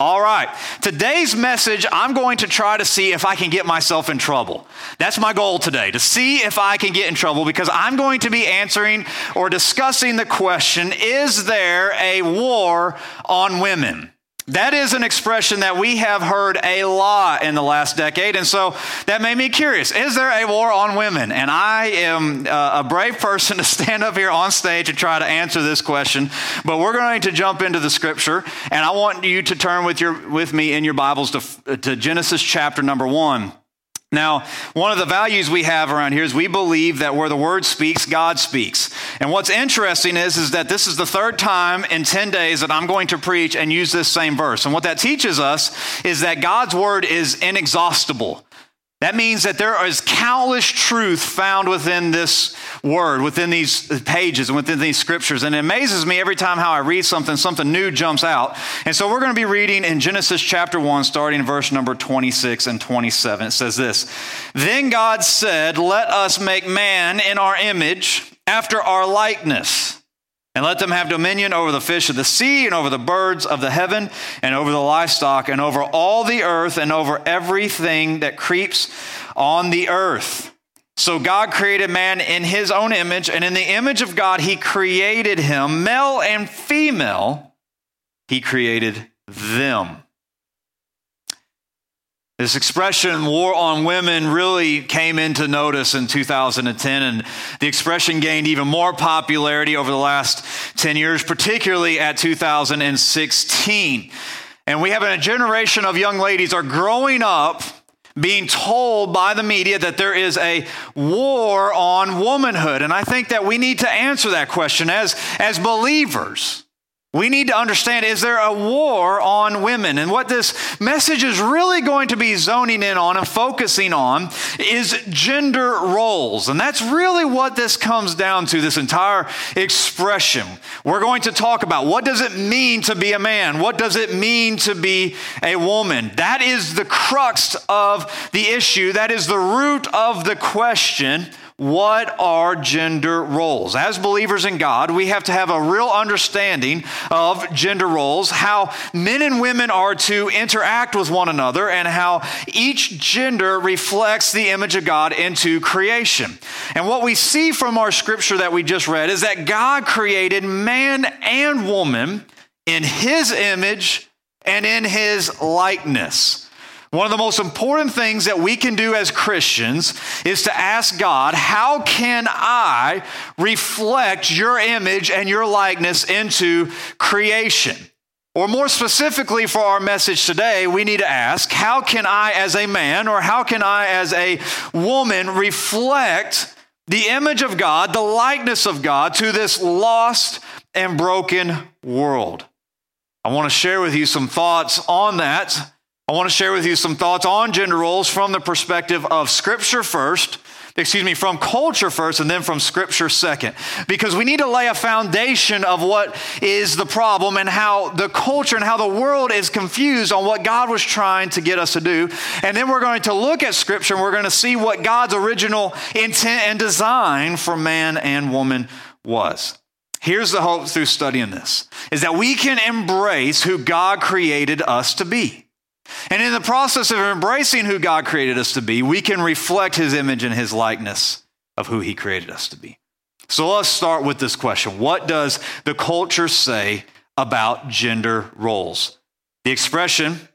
All right. Today's message, I'm going to try to see if I can get myself in trouble. That's my goal today, to see if I can get in trouble because I'm going to be answering or discussing the question Is there a war on women? That is an expression that we have heard a lot in the last decade. And so that made me curious. Is there a war on women? And I am uh, a brave person to stand up here on stage and try to answer this question. But we're going to jump into the scripture. And I want you to turn with, your, with me in your Bibles to, to Genesis chapter number one. Now, one of the values we have around here is we believe that where the word speaks, God speaks. And what's interesting is, is that this is the third time in 10 days that I'm going to preach and use this same verse. And what that teaches us is that God's word is inexhaustible. That means that there is countless truth found within this word, within these pages, and within these scriptures. And it amazes me every time how I read something, something new jumps out. And so we're going to be reading in Genesis chapter 1, starting verse number 26 and 27. It says this Then God said, Let us make man in our image, after our likeness and let them have dominion over the fish of the sea, and over the birds of the heaven, and over the livestock, and over all the earth, and over everything that creeps on the earth. So God created man in his own image, and in the image of God, he created him, male and female, he created them. This expression, war on women, really came into notice in 2010, and the expression gained even more popularity over the last 10 years, particularly at 2016. And we have a generation of young ladies are growing up being told by the media that there is a war on womanhood. And I think that we need to answer that question as, as believers. We need to understand is there a war on women? And what this message is really going to be zoning in on and focusing on is gender roles. And that's really what this comes down to, this entire expression. We're going to talk about what does it mean to be a man? What does it mean to be a woman? That is the crux of the issue. That is the root of the question what are gender roles? As believers in God, we have to have a real understanding of gender roles, how men and women are to interact with one another, and how each gender reflects the image of God into creation. And what we see from our scripture that we just read is that God created man and woman in his image and in his likeness. One of the most important things that we can do as Christians is to ask God, how can I reflect your image and your likeness into creation? Or more specifically for our message today, we need to ask, how can I as a man or how can I as a woman reflect the image of God, the likeness of God to this lost and broken world? I want to share with you some thoughts on that I want to share with you some thoughts on gender roles from the perspective of Scripture first, excuse me, from culture first, and then from Scripture second. Because we need to lay a foundation of what is the problem and how the culture and how the world is confused on what God was trying to get us to do. And then we're going to look at Scripture and we're going to see what God's original intent and design for man and woman was. Here's the hope through studying this is that we can embrace who God created us to be. And in the process of embracing who God created us to be, we can reflect his image and his likeness of who he created us to be. So let's start with this question What does the culture say about gender roles? The expression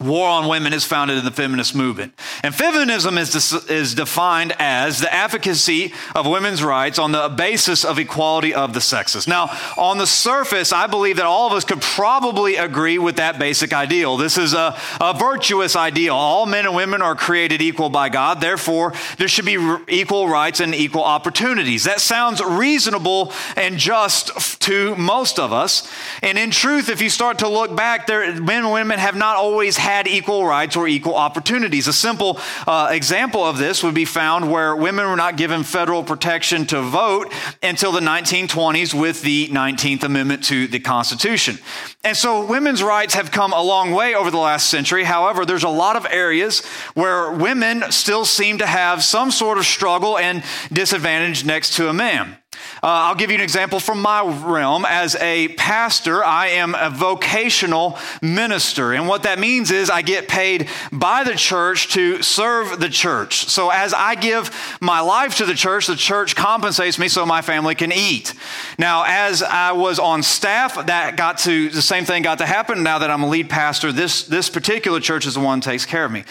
War on women is founded in the feminist movement. And feminism is, is defined as the advocacy of women's rights on the basis of equality of the sexes. Now, on the surface, I believe that all of us could probably agree with that basic ideal. This is a, a virtuous ideal. All men and women are created equal by God. Therefore, there should be equal rights and equal opportunities. That sounds reasonable and just to most of us. And in truth, if you start to look back, there, men and women have not always had equal rights or equal opportunities. A simple uh, example of this would be found where women were not given federal protection to vote until the 1920s with the 19th Amendment to the Constitution. And so women's rights have come a long way over the last century. However, there's a lot of areas where women still seem to have some sort of struggle and disadvantage next to a man. Uh, I'll give you an example from my realm. As a pastor, I am a vocational minister. And what that means is I get paid by the church to serve the church. So as I give my life to the church, the church compensates me so my family can eat. Now, as I was on staff, that got to, the same thing got to happen. Now that I'm a lead pastor, this, this particular church is the one that takes care of me.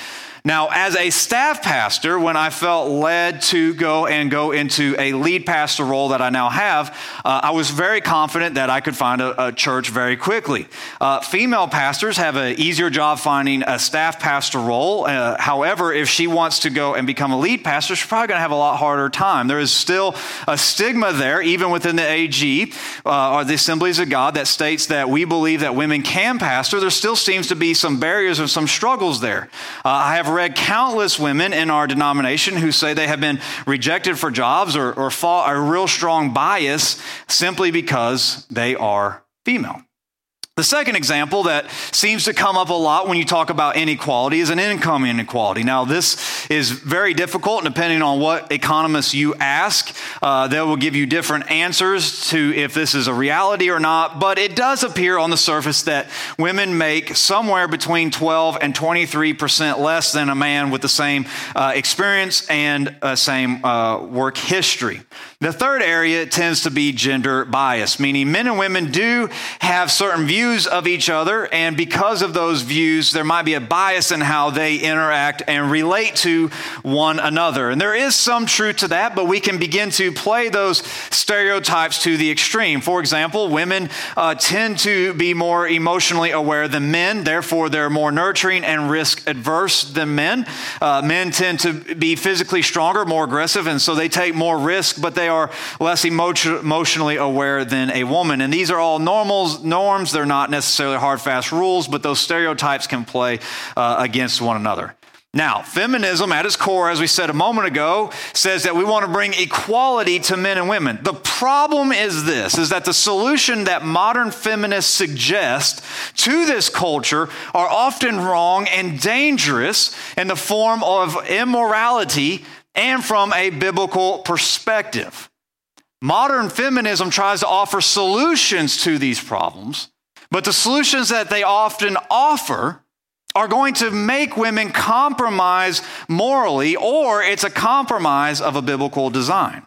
Now, as a staff pastor, when I felt led to go and go into a lead pastor role that I now have, uh, I was very confident that I could find a, a church very quickly. Uh, female pastors have an easier job finding a staff pastor role. Uh, however, if she wants to go and become a lead pastor, she's probably going to have a lot harder time. There is still a stigma there, even within the AG uh, or the Assemblies of God, that states that we believe that women can pastor. There still seems to be some barriers and some struggles there. Uh, I have read countless women in our denomination who say they have been rejected for jobs or, or fall a real strong bias simply because they are female. The second example that seems to come up a lot when you talk about inequality is an income inequality. Now, this is very difficult, and depending on what economists you ask, uh, they will give you different answers to if this is a reality or not. But it does appear on the surface that women make somewhere between 12 and 23 percent less than a man with the same uh, experience and uh, same uh, work history. The third area tends to be gender bias, meaning men and women do have certain views of each other, and because of those views, there might be a bias in how they interact and relate to one another. And there is some truth to that, but we can begin to play those stereotypes to the extreme. For example, women uh, tend to be more emotionally aware than men, therefore, they're more nurturing and risk adverse than men. Uh, men tend to be physically stronger, more aggressive, and so they take more risk, but they they are less emotionally aware than a woman. And these are all normals, norms. They're not necessarily hard, fast rules, but those stereotypes can play uh, against one another. Now, feminism at its core, as we said a moment ago, says that we want to bring equality to men and women. The problem is this, is that the solution that modern feminists suggest to this culture are often wrong and dangerous in the form of immorality and from a biblical perspective. Modern feminism tries to offer solutions to these problems, but the solutions that they often offer are going to make women compromise morally, or it's a compromise of a biblical design.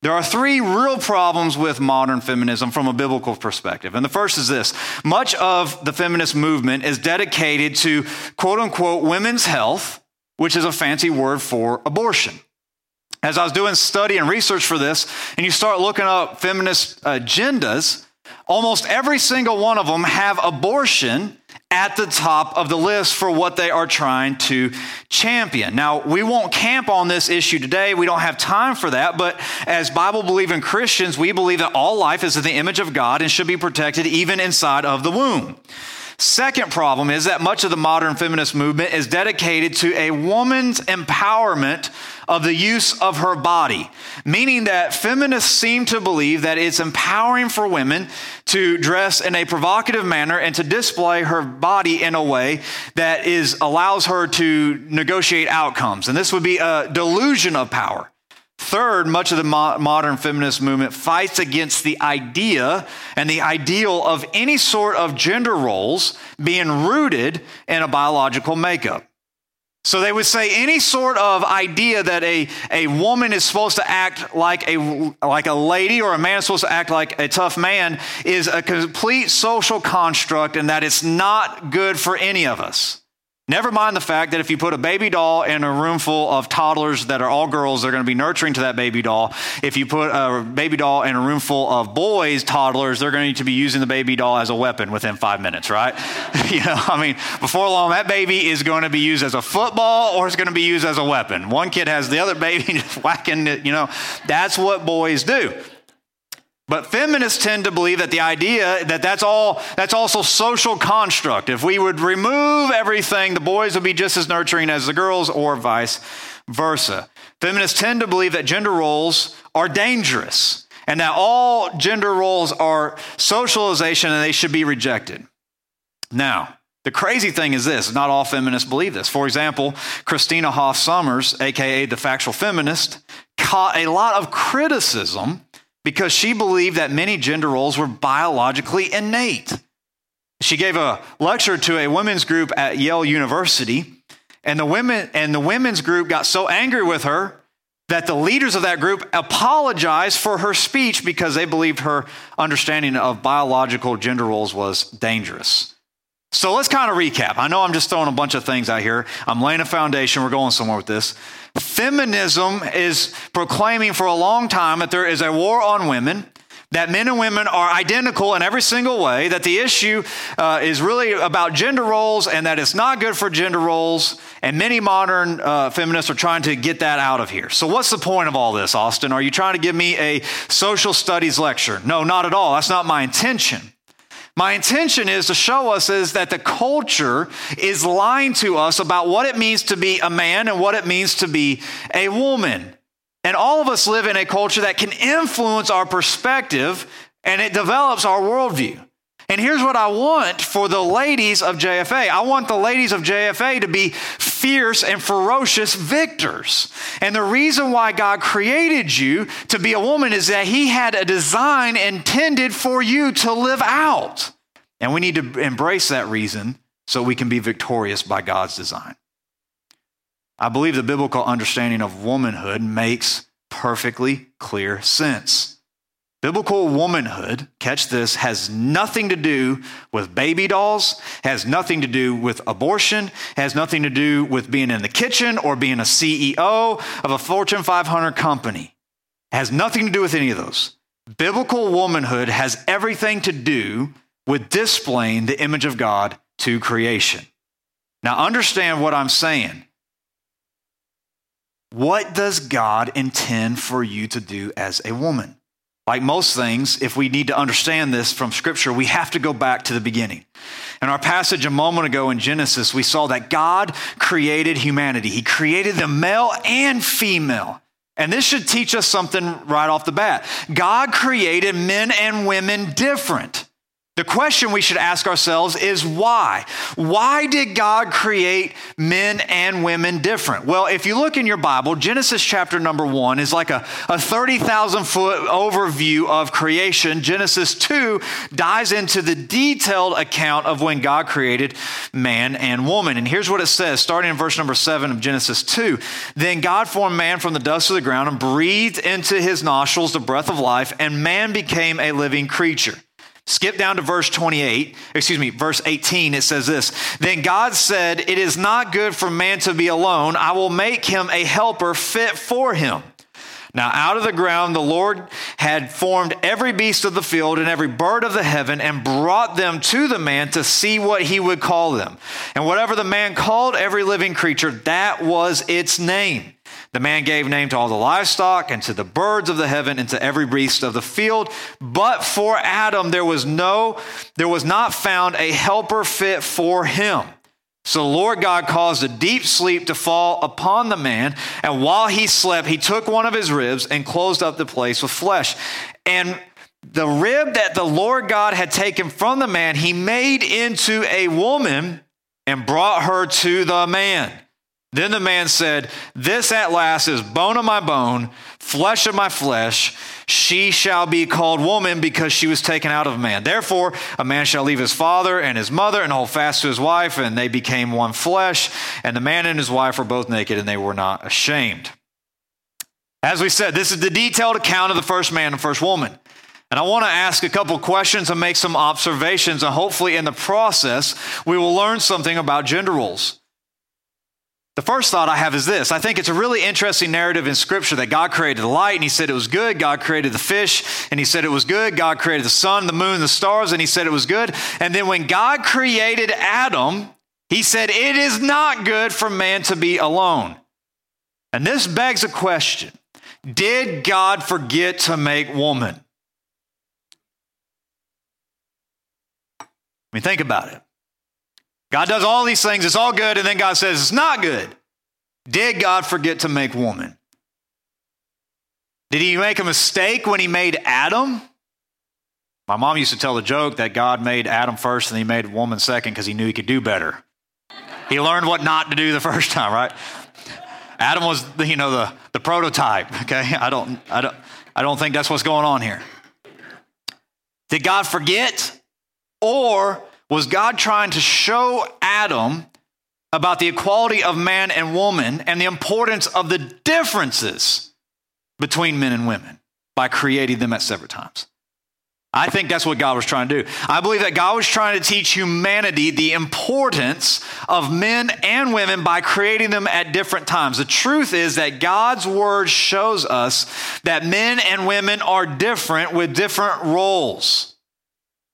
There are three real problems with modern feminism from a biblical perspective. And the first is this much of the feminist movement is dedicated to quote unquote women's health which is a fancy word for abortion. As I was doing study and research for this, and you start looking up feminist agendas, almost every single one of them have abortion at the top of the list for what they are trying to champion. Now, we won't camp on this issue today. We don't have time for that. But as Bible believing Christians, we believe that all life is in the image of God and should be protected even inside of the womb. Second problem is that much of the modern feminist movement is dedicated to a woman's empowerment of the use of her body, meaning that feminists seem to believe that it's empowering for women to dress in a provocative manner and to display her body in a way that is allows her to negotiate outcomes. And this would be a delusion of power. Third, much of the mo- modern feminist movement fights against the idea and the ideal of any sort of gender roles being rooted in a biological makeup. So they would say any sort of idea that a, a woman is supposed to act like a, like a lady or a man is supposed to act like a tough man is a complete social construct and that it's not good for any of us. Never mind the fact that if you put a baby doll in a room full of toddlers that are all girls, they're going to be nurturing to that baby doll. If you put a baby doll in a room full of boys, toddlers, they're going to need to be using the baby doll as a weapon within five minutes, right? you know, I mean, before long, that baby is going to be used as a football or it's going to be used as a weapon. One kid has the other baby whacking it, you know. That's what boys do. But feminists tend to believe that the idea that that's all that's also social construct. If we would remove everything, the boys would be just as nurturing as the girls, or vice versa. Feminists tend to believe that gender roles are dangerous and that all gender roles are socialization and they should be rejected. Now, the crazy thing is this not all feminists believe this. For example, Christina Hoff Sommers, aka the factual feminist, caught a lot of criticism because she believed that many gender roles were biologically innate. She gave a lecture to a women's group at Yale University, and the women and the women's group got so angry with her that the leaders of that group apologized for her speech because they believed her understanding of biological gender roles was dangerous. So let's kind of recap. I know I'm just throwing a bunch of things out here. I'm laying a foundation. We're going somewhere with this. Feminism is proclaiming for a long time that there is a war on women, that men and women are identical in every single way, that the issue uh, is really about gender roles and that it's not good for gender roles. And many modern uh, feminists are trying to get that out of here. So, what's the point of all this, Austin? Are you trying to give me a social studies lecture? No, not at all. That's not my intention. My intention is to show us is that the culture is lying to us about what it means to be a man and what it means to be a woman. And all of us live in a culture that can influence our perspective and it develops our worldview. And here's what I want for the ladies of JFA I want the ladies of JFA to be fierce and ferocious victors. And the reason why God created you to be a woman is that He had a design intended for you to live out. And we need to embrace that reason so we can be victorious by God's design. I believe the biblical understanding of womanhood makes perfectly clear sense. Biblical womanhood, catch this, has nothing to do with baby dolls, has nothing to do with abortion, has nothing to do with being in the kitchen or being a CEO of a Fortune 500 company. It has nothing to do with any of those. Biblical womanhood has everything to do with displaying the image of God to creation. Now, understand what I'm saying. What does God intend for you to do as a woman? Like most things, if we need to understand this from Scripture, we have to go back to the beginning. In our passage a moment ago in Genesis, we saw that God created humanity. He created the male and female. And this should teach us something right off the bat. God created men and women different. The question we should ask ourselves is why? Why did God create men and women different? Well, if you look in your Bible, Genesis chapter number one is like a, a 30,000 foot overview of creation. Genesis 2 dives into the detailed account of when God created man and woman. And here's what it says, starting in verse number 7 of Genesis 2. Then God formed man from the dust of the ground and breathed into his nostrils the breath of life, and man became a living creature. Skip down to verse 28, excuse me, verse 18. It says this Then God said, It is not good for man to be alone. I will make him a helper fit for him. Now, out of the ground, the Lord had formed every beast of the field and every bird of the heaven and brought them to the man to see what he would call them. And whatever the man called every living creature, that was its name. The man gave name to all the livestock and to the birds of the heaven and to every beast of the field. But for Adam, there was no, there was not found a helper fit for him. So the Lord God caused a deep sleep to fall upon the man. And while he slept, he took one of his ribs and closed up the place with flesh. And the rib that the Lord God had taken from the man, he made into a woman and brought her to the man. Then the man said, This at last is bone of my bone, flesh of my flesh. She shall be called woman because she was taken out of man. Therefore, a man shall leave his father and his mother and hold fast to his wife, and they became one flesh. And the man and his wife were both naked, and they were not ashamed. As we said, this is the detailed account of the first man and first woman. And I want to ask a couple questions and make some observations, and hopefully, in the process, we will learn something about gender roles. The first thought I have is this I think it's a really interesting narrative in Scripture that God created the light and He said it was good. God created the fish and He said it was good. God created the sun, the moon, the stars, and He said it was good. And then when God created Adam, He said, It is not good for man to be alone. And this begs a question Did God forget to make woman? I mean, think about it. God does all these things, it's all good, and then God says it's not good. Did God forget to make woman? Did he make a mistake when he made Adam? My mom used to tell the joke that God made Adam first and he made woman second because he knew he could do better. He learned what not to do the first time, right? Adam was, you know, the, the prototype. Okay, I don't, I don't, I don't think that's what's going on here. Did God forget? Or was God trying to show Adam about the equality of man and woman and the importance of the differences between men and women by creating them at separate times? I think that's what God was trying to do. I believe that God was trying to teach humanity the importance of men and women by creating them at different times. The truth is that God's word shows us that men and women are different with different roles.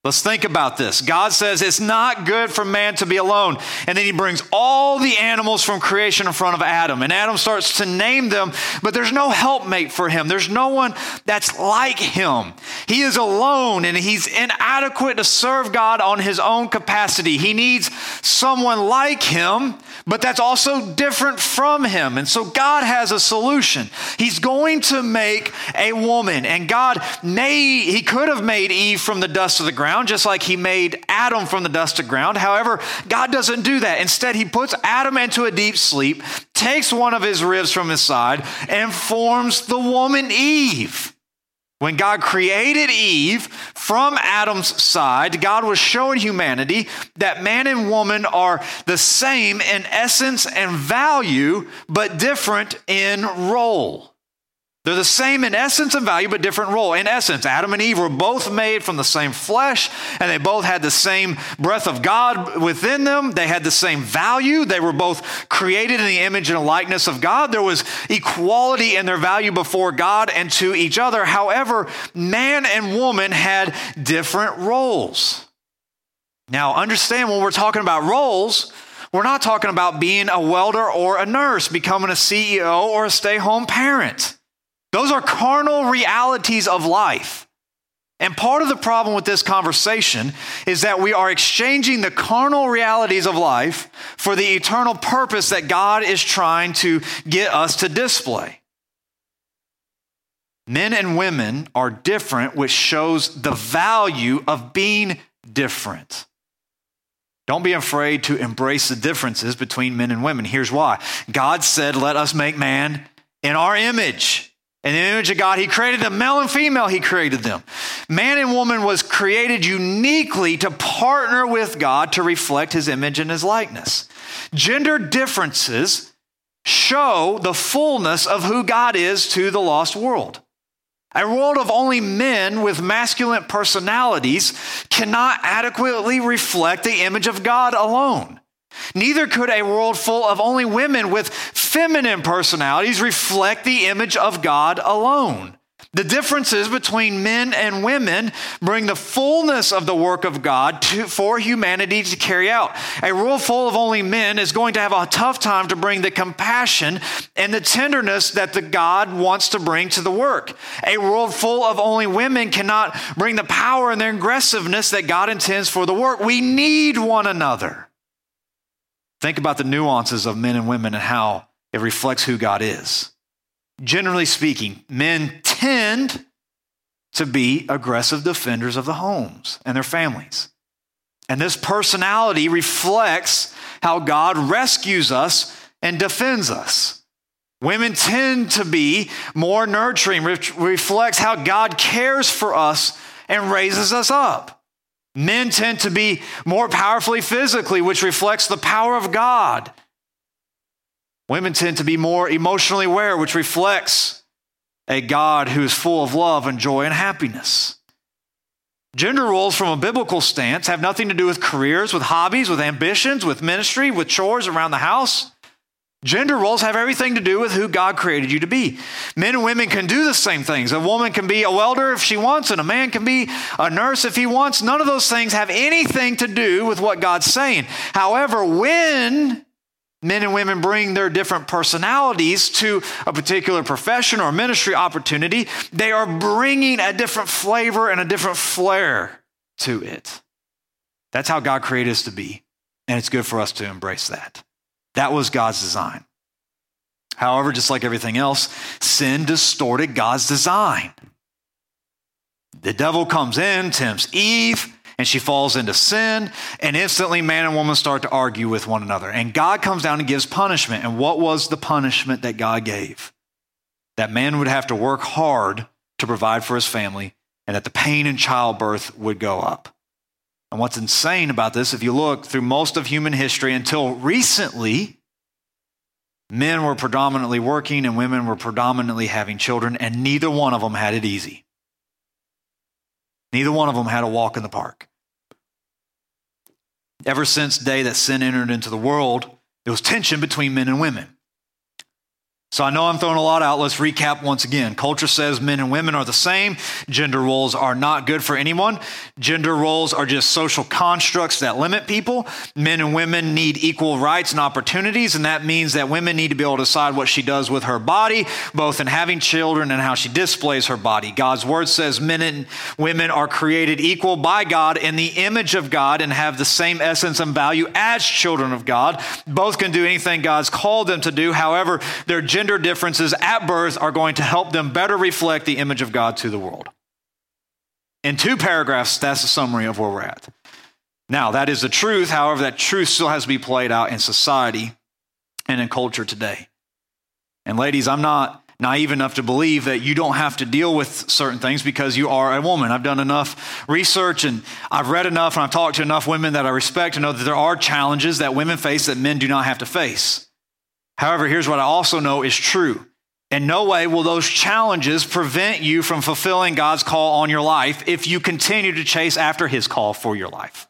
Let's think about this. God says it's not good for man to be alone. And then he brings all the animals from creation in front of Adam. And Adam starts to name them, but there's no helpmate for him. There's no one that's like him. He is alone and he's inadequate to serve God on his own capacity. He needs someone like him, but that's also different from him. And so God has a solution. He's going to make a woman. And God may, he could have made Eve from the dust of the ground ground, just like he made Adam from the dust of ground. However, God doesn't do that. Instead, he puts Adam into a deep sleep, takes one of his ribs from his side, and forms the woman Eve. When God created Eve from Adam's side, God was showing humanity that man and woman are the same in essence and value, but different in role. They're the same in essence and value, but different role. In essence, Adam and Eve were both made from the same flesh, and they both had the same breath of God within them. They had the same value. They were both created in the image and likeness of God. There was equality in their value before God and to each other. However, man and woman had different roles. Now, understand when we're talking about roles, we're not talking about being a welder or a nurse, becoming a CEO or a stay home parent. Those are carnal realities of life. And part of the problem with this conversation is that we are exchanging the carnal realities of life for the eternal purpose that God is trying to get us to display. Men and women are different, which shows the value of being different. Don't be afraid to embrace the differences between men and women. Here's why God said, Let us make man in our image. In the image of God, He created them, male and female, He created them. Man and woman was created uniquely to partner with God to reflect His image and His likeness. Gender differences show the fullness of who God is to the lost world. A world of only men with masculine personalities cannot adequately reflect the image of God alone. Neither could a world full of only women with feminine personalities reflect the image of God alone. The differences between men and women bring the fullness of the work of God to, for humanity to carry out. A world full of only men is going to have a tough time to bring the compassion and the tenderness that the God wants to bring to the work. A world full of only women cannot bring the power and the aggressiveness that God intends for the work. We need one another. Think about the nuances of men and women and how it reflects who God is. Generally speaking, men tend to be aggressive defenders of the homes and their families. And this personality reflects how God rescues us and defends us. Women tend to be more nurturing, which reflects how God cares for us and raises us up. Men tend to be more powerfully physically, which reflects the power of God. Women tend to be more emotionally aware, which reflects a God who is full of love and joy and happiness. Gender roles from a biblical stance have nothing to do with careers, with hobbies, with ambitions, with ministry, with chores around the house. Gender roles have everything to do with who God created you to be. Men and women can do the same things. A woman can be a welder if she wants, and a man can be a nurse if he wants. None of those things have anything to do with what God's saying. However, when men and women bring their different personalities to a particular profession or ministry opportunity, they are bringing a different flavor and a different flair to it. That's how God created us to be, and it's good for us to embrace that. That was God's design. However, just like everything else, sin distorted God's design. The devil comes in, tempts Eve, and she falls into sin, and instantly man and woman start to argue with one another. And God comes down and gives punishment. And what was the punishment that God gave? That man would have to work hard to provide for his family and that the pain in childbirth would go up. And what's insane about this, if you look through most of human history until recently, men were predominantly working and women were predominantly having children, and neither one of them had it easy. Neither one of them had a walk in the park. Ever since the day that sin entered into the world, there was tension between men and women. So I know I'm throwing a lot out. Let's recap once again. Culture says men and women are the same. Gender roles are not good for anyone. Gender roles are just social constructs that limit people. Men and women need equal rights and opportunities, and that means that women need to be able to decide what she does with her body, both in having children and how she displays her body. God's word says men and women are created equal by God in the image of God and have the same essence and value as children of God. Both can do anything God's called them to do. However, their gender gender differences at birth are going to help them better reflect the image of God to the world. In two paragraphs, that's a summary of where we're at. Now, that is the truth. However, that truth still has to be played out in society and in culture today. And, ladies, I'm not naive enough to believe that you don't have to deal with certain things because you are a woman. I've done enough research and I've read enough and I've talked to enough women that I respect to know that there are challenges that women face that men do not have to face. However, here's what I also know is true. In no way will those challenges prevent you from fulfilling God's call on your life if you continue to chase after his call for your life.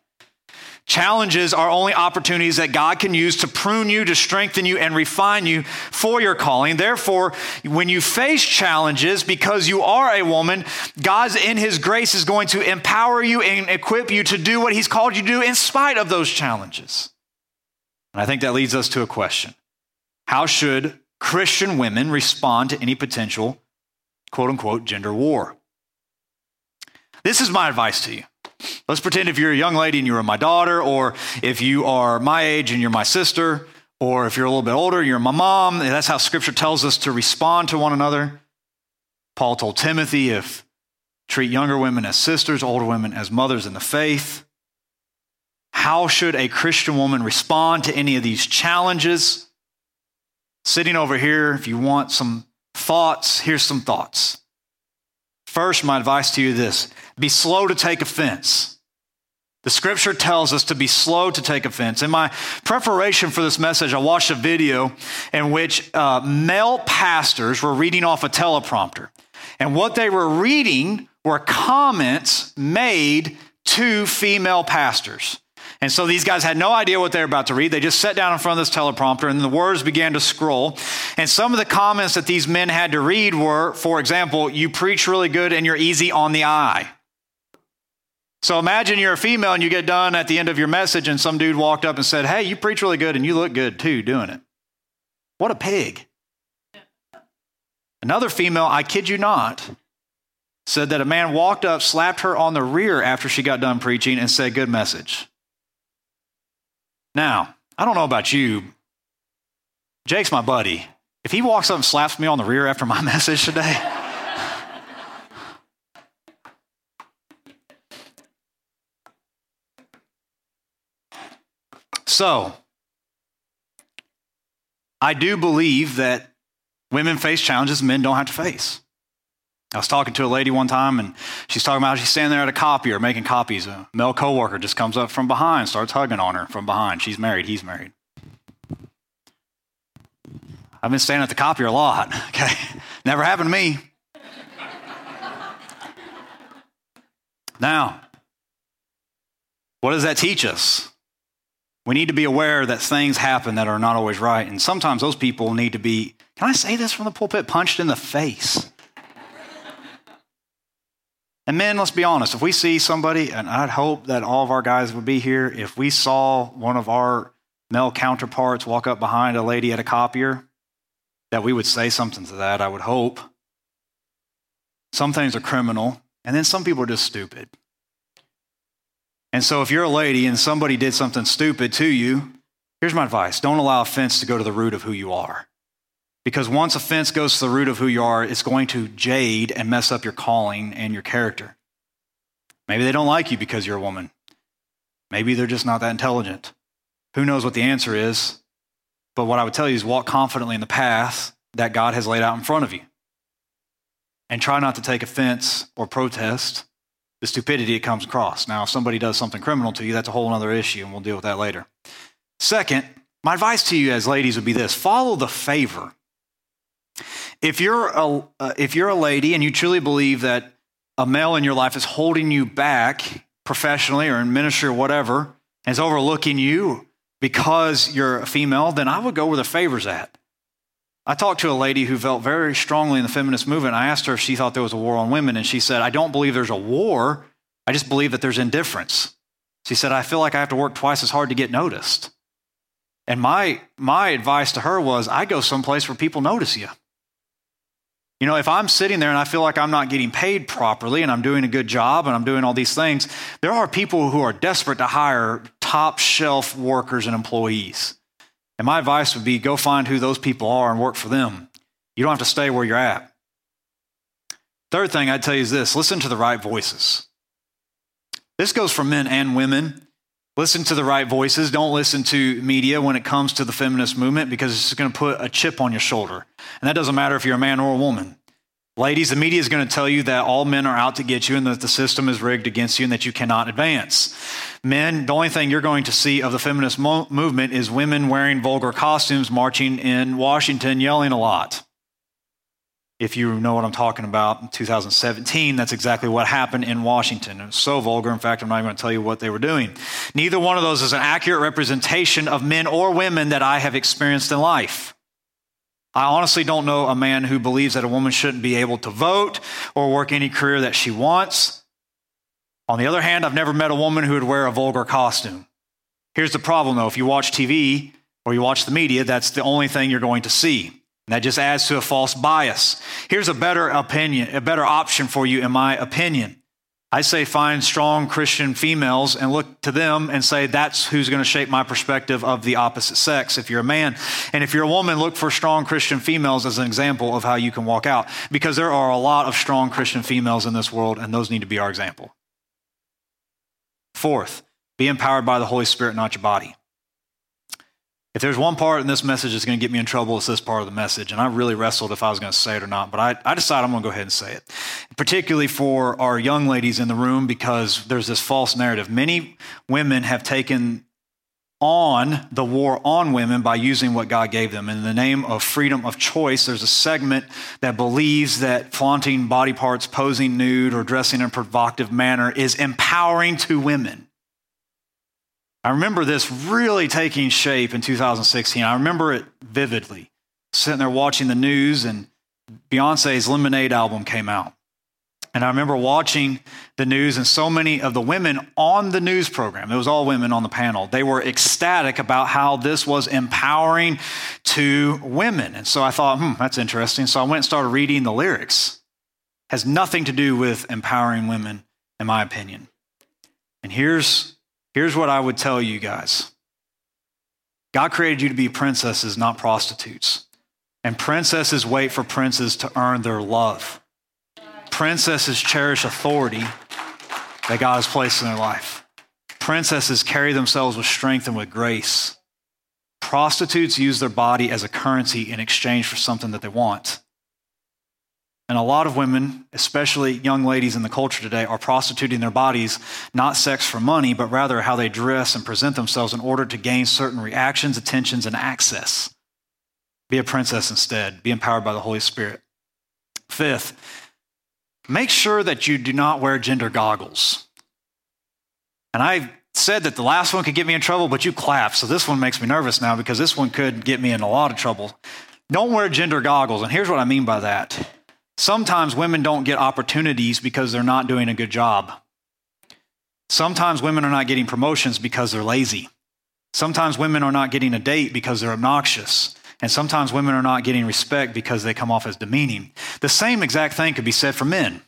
Challenges are only opportunities that God can use to prune you, to strengthen you, and refine you for your calling. Therefore, when you face challenges because you are a woman, God, in His grace, is going to empower you and equip you to do what He's called you to do in spite of those challenges. And I think that leads us to a question how should Christian women respond to any potential quote unquote gender war? This is my advice to you. Let's pretend if you're a young lady and you're my daughter, or if you are my age and you're my sister, or if you're a little bit older, you're my mom. That's how scripture tells us to respond to one another. Paul told Timothy if treat younger women as sisters, older women as mothers in the faith. How should a Christian woman respond to any of these challenges? Sitting over here, if you want some thoughts, here's some thoughts. First, my advice to you is this be slow to take offense. The scripture tells us to be slow to take offense. In my preparation for this message, I watched a video in which uh, male pastors were reading off a teleprompter. And what they were reading were comments made to female pastors. And so these guys had no idea what they were about to read. They just sat down in front of this teleprompter and the words began to scroll. And some of the comments that these men had to read were, for example, you preach really good and you're easy on the eye. So imagine you're a female and you get done at the end of your message and some dude walked up and said, Hey, you preach really good and you look good too doing it. What a pig. Another female, I kid you not, said that a man walked up, slapped her on the rear after she got done preaching, and said, Good message. Now, I don't know about you. Jake's my buddy. If he walks up and slaps me on the rear after my message today, so I do believe that women face challenges men don't have to face. I was talking to a lady one time, and she's talking about she's standing there at a copier making copies. A male coworker just comes up from behind, starts hugging on her from behind. She's married, he's married. I've been standing at the copier a lot. Okay, never happened to me. now, what does that teach us? We need to be aware that things happen that are not always right, and sometimes those people need to be. Can I say this from the pulpit? Punched in the face. And men, let's be honest, if we see somebody, and I'd hope that all of our guys would be here, if we saw one of our male counterparts walk up behind a lady at a copier, that we would say something to that, I would hope. Some things are criminal, and then some people are just stupid. And so if you're a lady and somebody did something stupid to you, here's my advice don't allow offense to go to the root of who you are. Because once offense goes to the root of who you are, it's going to jade and mess up your calling and your character. Maybe they don't like you because you're a woman. Maybe they're just not that intelligent. Who knows what the answer is? But what I would tell you is walk confidently in the path that God has laid out in front of you. and try not to take offense or protest the stupidity it comes across. Now, if somebody does something criminal to you, that's a whole other issue, and we'll deal with that later. Second, my advice to you as ladies would be this follow the favor. If you're a, uh, if you're a lady and you truly believe that a male in your life is holding you back professionally or in ministry or whatever, and is overlooking you because you're a female, then I would go where the favor's at. I talked to a lady who felt very strongly in the feminist movement. I asked her if she thought there was a war on women, and she said, I don't believe there's a war. I just believe that there's indifference. She said, I feel like I have to work twice as hard to get noticed. And my, my advice to her was, I go someplace where people notice you. You know, if I'm sitting there and I feel like I'm not getting paid properly and I'm doing a good job and I'm doing all these things, there are people who are desperate to hire top shelf workers and employees. And my advice would be go find who those people are and work for them. You don't have to stay where you're at. Third thing I'd tell you is this listen to the right voices. This goes for men and women. Listen to the right voices. Don't listen to media when it comes to the feminist movement because it's going to put a chip on your shoulder. And that doesn't matter if you're a man or a woman. Ladies, the media is going to tell you that all men are out to get you and that the system is rigged against you and that you cannot advance. Men, the only thing you're going to see of the feminist mo- movement is women wearing vulgar costumes marching in Washington yelling a lot. If you know what I'm talking about, in 2017, that's exactly what happened in Washington. It was so vulgar. In fact, I'm not even going to tell you what they were doing. Neither one of those is an accurate representation of men or women that I have experienced in life. I honestly don't know a man who believes that a woman shouldn't be able to vote or work any career that she wants. On the other hand, I've never met a woman who would wear a vulgar costume. Here's the problem though if you watch TV or you watch the media, that's the only thing you're going to see. That just adds to a false bias. Here's a better opinion, a better option for you, in my opinion. I say find strong Christian females and look to them and say that's who's going to shape my perspective of the opposite sex if you're a man. And if you're a woman, look for strong Christian females as an example of how you can walk out because there are a lot of strong Christian females in this world and those need to be our example. Fourth, be empowered by the Holy Spirit, not your body. If there's one part in this message that's going to get me in trouble, it's this part of the message. And I really wrestled if I was going to say it or not, but I, I decided I'm going to go ahead and say it. Particularly for our young ladies in the room, because there's this false narrative. Many women have taken on the war on women by using what God gave them. In the name of freedom of choice, there's a segment that believes that flaunting body parts, posing nude, or dressing in a provocative manner is empowering to women. I remember this really taking shape in 2016. I remember it vividly. Sitting there watching the news, and Beyonce's Lemonade album came out. And I remember watching the news, and so many of the women on the news program, it was all women on the panel, they were ecstatic about how this was empowering to women. And so I thought, hmm, that's interesting. So I went and started reading the lyrics. Has nothing to do with empowering women, in my opinion. And here's Here's what I would tell you guys God created you to be princesses, not prostitutes. And princesses wait for princes to earn their love. Princesses cherish authority that God has placed in their life. Princesses carry themselves with strength and with grace. Prostitutes use their body as a currency in exchange for something that they want. And a lot of women, especially young ladies in the culture today, are prostituting their bodies, not sex for money, but rather how they dress and present themselves in order to gain certain reactions, attentions, and access. Be a princess instead. Be empowered by the Holy Spirit. Fifth, make sure that you do not wear gender goggles. And I said that the last one could get me in trouble, but you clapped. So this one makes me nervous now because this one could get me in a lot of trouble. Don't wear gender goggles. And here's what I mean by that Sometimes women don't get opportunities because they're not doing a good job. Sometimes women are not getting promotions because they're lazy. Sometimes women are not getting a date because they're obnoxious. And sometimes women are not getting respect because they come off as demeaning. The same exact thing could be said for men.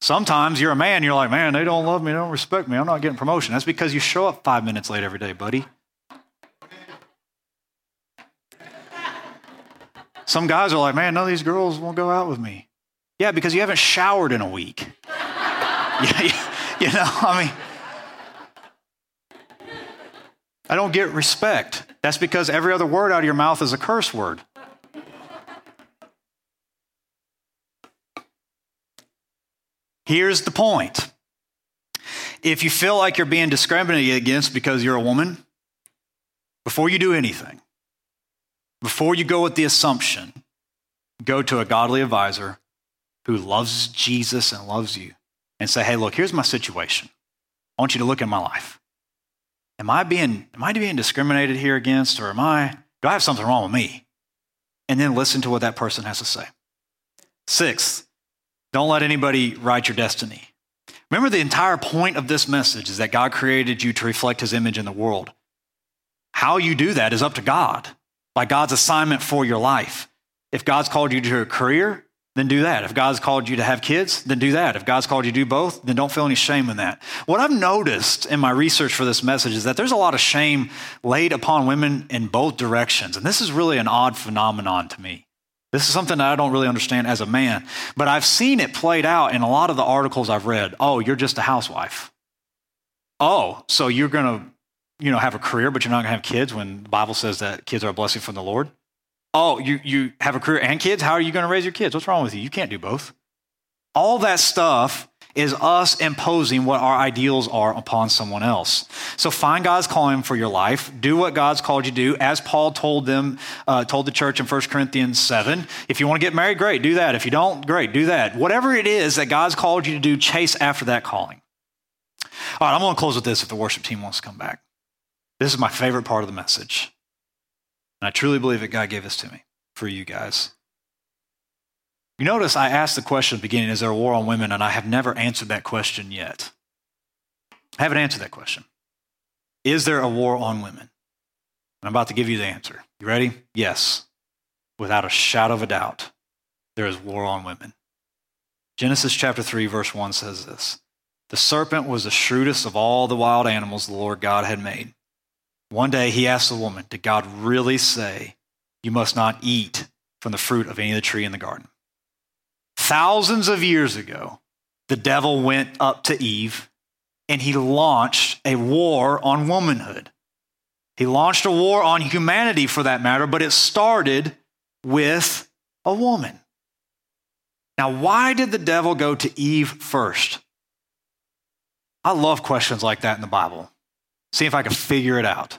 Sometimes you're a man, you're like, man, they don't love me, they don't respect me, I'm not getting promotion. That's because you show up five minutes late every day, buddy. Some guys are like, man, none of these girls won't go out with me. Yeah, because you haven't showered in a week. yeah, you know, I mean, I don't get respect. That's because every other word out of your mouth is a curse word. Here's the point. If you feel like you're being discriminated against because you're a woman, before you do anything, before you go with the assumption, go to a godly advisor who loves Jesus and loves you and say, hey, look, here's my situation. I want you to look at my life. Am I being, am I being discriminated here against, or am I, do I have something wrong with me? And then listen to what that person has to say. Sixth, don't let anybody write your destiny. Remember, the entire point of this message is that God created you to reflect his image in the world. How you do that is up to God, by God's assignment for your life. If God's called you to a career, then do that. If God's called you to have kids, then do that. If God's called you to do both, then don't feel any shame in that. What I've noticed in my research for this message is that there's a lot of shame laid upon women in both directions. And this is really an odd phenomenon to me. This is something that I don't really understand as a man, but I've seen it played out in a lot of the articles I've read. Oh, you're just a housewife. Oh, so you're going to, you know, have a career, but you're not going to have kids when the Bible says that kids are a blessing from the Lord? Oh, you, you have a career and kids? How are you going to raise your kids? What's wrong with you? You can't do both. All that stuff is us imposing what our ideals are upon someone else. So find God's calling for your life. Do what God's called you to do, as Paul told them, uh, told the church in 1 Corinthians 7. If you want to get married, great, do that. If you don't, great, do that. Whatever it is that God's called you to do, chase after that calling. All right, I'm going to close with this if the worship team wants to come back. This is my favorite part of the message. And I truly believe that God gave this to me for you guys. You notice I asked the question at the beginning, is there a war on women? And I have never answered that question yet. I haven't answered that question. Is there a war on women? I'm about to give you the answer. You ready? Yes. Without a shadow of a doubt, there is war on women. Genesis chapter 3, verse 1 says this The serpent was the shrewdest of all the wild animals the Lord God had made. One day he asked the woman, Did God really say, You must not eat from the fruit of any of the tree in the garden? Thousands of years ago, the devil went up to Eve and he launched a war on womanhood. He launched a war on humanity for that matter, but it started with a woman. Now, why did the devil go to Eve first? I love questions like that in the Bible. See if I can figure it out.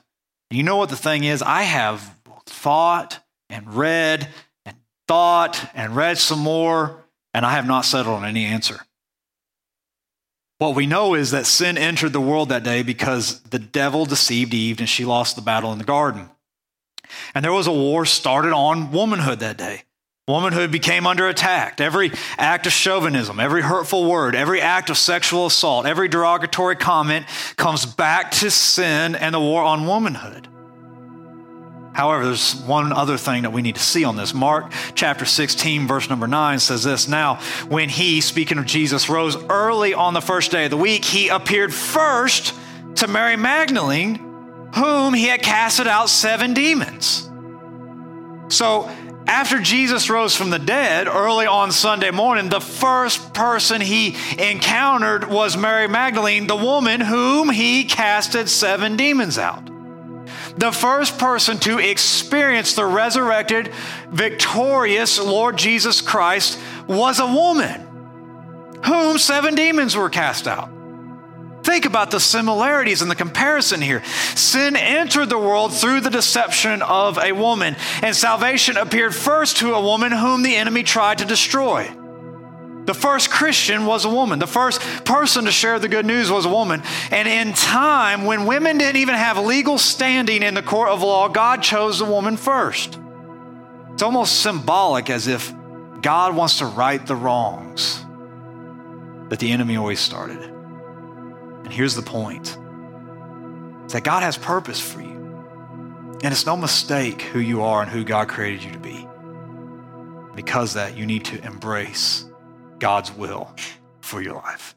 You know what the thing is? I have thought and read and thought and read some more and I have not settled on any answer. What we know is that sin entered the world that day because the devil deceived Eve and she lost the battle in the garden. And there was a war started on womanhood that day. Womanhood became under attack. Every act of chauvinism, every hurtful word, every act of sexual assault, every derogatory comment comes back to sin and the war on womanhood. However, there's one other thing that we need to see on this. Mark chapter 16, verse number 9 says this Now, when he, speaking of Jesus, rose early on the first day of the week, he appeared first to Mary Magdalene, whom he had casted out seven demons. So, after Jesus rose from the dead early on Sunday morning, the first person he encountered was Mary Magdalene, the woman whom he casted seven demons out. The first person to experience the resurrected, victorious Lord Jesus Christ was a woman whom seven demons were cast out. Think about the similarities and the comparison here. Sin entered the world through the deception of a woman, and salvation appeared first to a woman whom the enemy tried to destroy. The first Christian was a woman. The first person to share the good news was a woman. And in time, when women didn't even have legal standing in the court of law, God chose the woman first. It's almost symbolic as if God wants to right the wrongs that the enemy always started. And here's the point it's that God has purpose for you. And it's no mistake who you are and who God created you to be. Because that, you need to embrace God's will for your life.